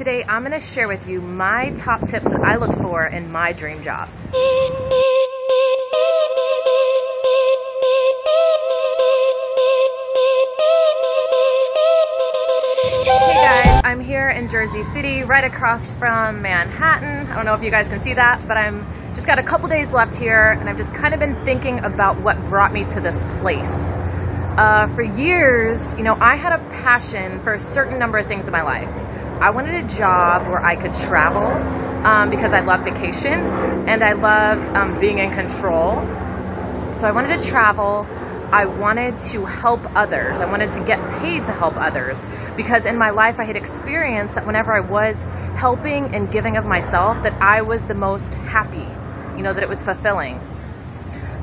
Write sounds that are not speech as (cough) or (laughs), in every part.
today I'm going to share with you my top tips that I looked for in my dream job. Hey guys, I'm here in Jersey City, right across from Manhattan. I don't know if you guys can see that, but I'm just got a couple days left here, and I've just kind of been thinking about what brought me to this place. Uh, for years, you know, I had a passion for a certain number of things in my life. I wanted a job where I could travel um, because I love vacation and I loved um, being in control. So I wanted to travel. I wanted to help others. I wanted to get paid to help others because in my life I had experienced that whenever I was helping and giving of myself, that I was the most happy, you know, that it was fulfilling.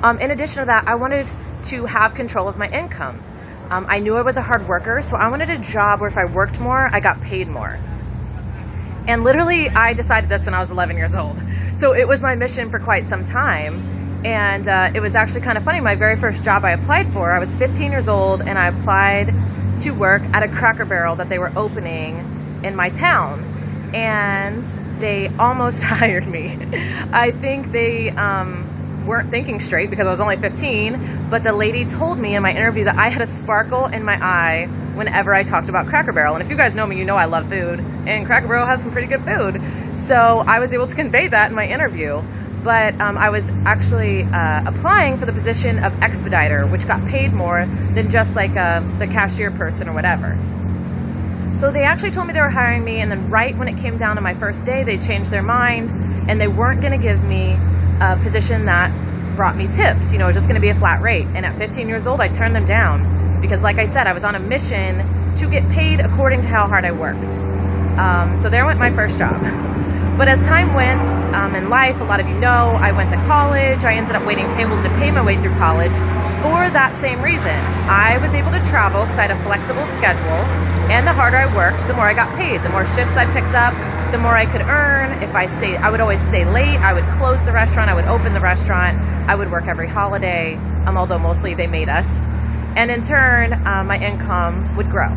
Um, in addition to that, I wanted to have control of my income. Um, I knew I was a hard worker, so I wanted a job where if I worked more, I got paid more. And literally, I decided this when I was 11 years old. So it was my mission for quite some time. And uh, it was actually kind of funny. My very first job I applied for, I was 15 years old, and I applied to work at a Cracker Barrel that they were opening in my town. And they almost (laughs) hired me. I think they um, weren't thinking straight because I was only 15, but the lady told me in my interview that I had a sparkle in my eye whenever I talked about Cracker Barrel. And if you guys know me, you know I love food, and Cracker Barrel has some pretty good food. So I was able to convey that in my interview. But um, I was actually uh, applying for the position of expediter, which got paid more than just like uh, the cashier person or whatever. So they actually told me they were hiring me, and then right when it came down to my first day, they changed their mind and they weren't going to give me a position that brought me tips. You know, it was just going to be a flat rate. And at 15 years old, I turned them down because, like I said, I was on a mission to get paid according to how hard I worked. Um, so there went my first job. (laughs) But as time went um, in life, a lot of you know, I went to college. I ended up waiting tables to pay my way through college for that same reason. I was able to travel because I had a flexible schedule, and the harder I worked, the more I got paid. The more shifts I picked up, the more I could earn. If I stayed, I would always stay late. I would close the restaurant. I would open the restaurant. I would work every holiday, um, although mostly they made us. And in turn, um, my income would grow.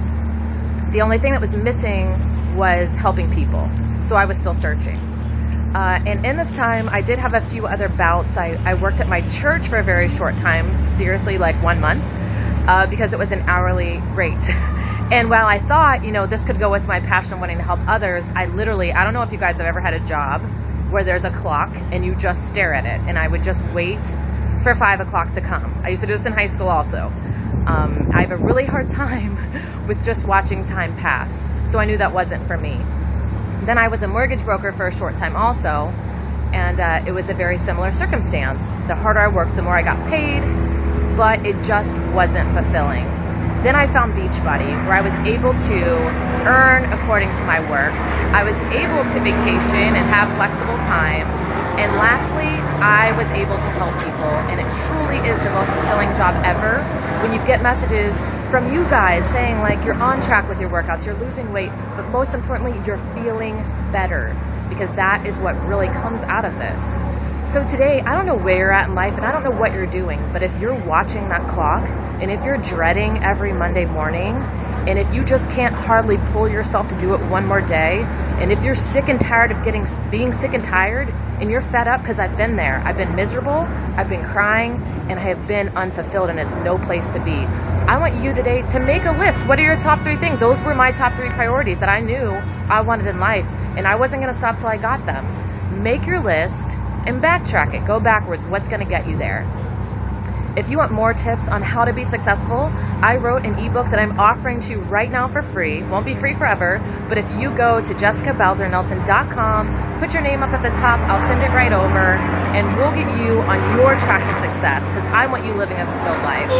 The only thing that was missing was helping people. So I was still searching. Uh, and in this time, I did have a few other bouts. I, I worked at my church for a very short time, seriously, like one month, uh, because it was an hourly rate. (laughs) And while I thought, you know, this could go with my passion of wanting to help others, I literally, I don't know if you guys have ever had a job where there's a clock and you just stare at it. And I would just wait for five o'clock to come. I used to do this in high school also. Um, I have a really hard time (laughs) with just watching time pass. So I knew that wasn't for me. Then I was a mortgage broker for a short time also. And uh, it was a very similar circumstance. The harder I worked, the more I got paid, but it just wasn't fulfilling. Then I found Beachbody, where I was able to earn according to my work. I was able to vacation and have flexible time. And lastly, I was able to help people. And it truly is the most fulfilling job ever when you get messages from you guys saying, like, you're on track with your workouts, you're losing weight, but most importantly, you're feeling better because that is what really comes out of this. So today, I don't know where you're at in life and I don't know what you're doing, but if you're watching that clock and if you're dreading every Monday morning and if you just can't hardly pull yourself to do it one more day, and if you're sick and tired of getting being sick and tired and you're fed up because I've been there. I've been miserable, I've been crying, and I have been unfulfilled and it's no place to be. I want you today to make a list. What are your top 3 things? Those were my top 3 priorities that I knew I wanted in life, and I wasn't going to stop till I got them. Make your list and backtrack it. Go backwards. What's going to get you there? If you want more tips on how to be successful, I wrote an ebook that I'm offering to you right now for free. Won't be free forever, but if you go to jessicabowsernelson.com, put your name up at the top, I'll send it right over, and we'll get you on your track to success because I want you living a fulfilled life.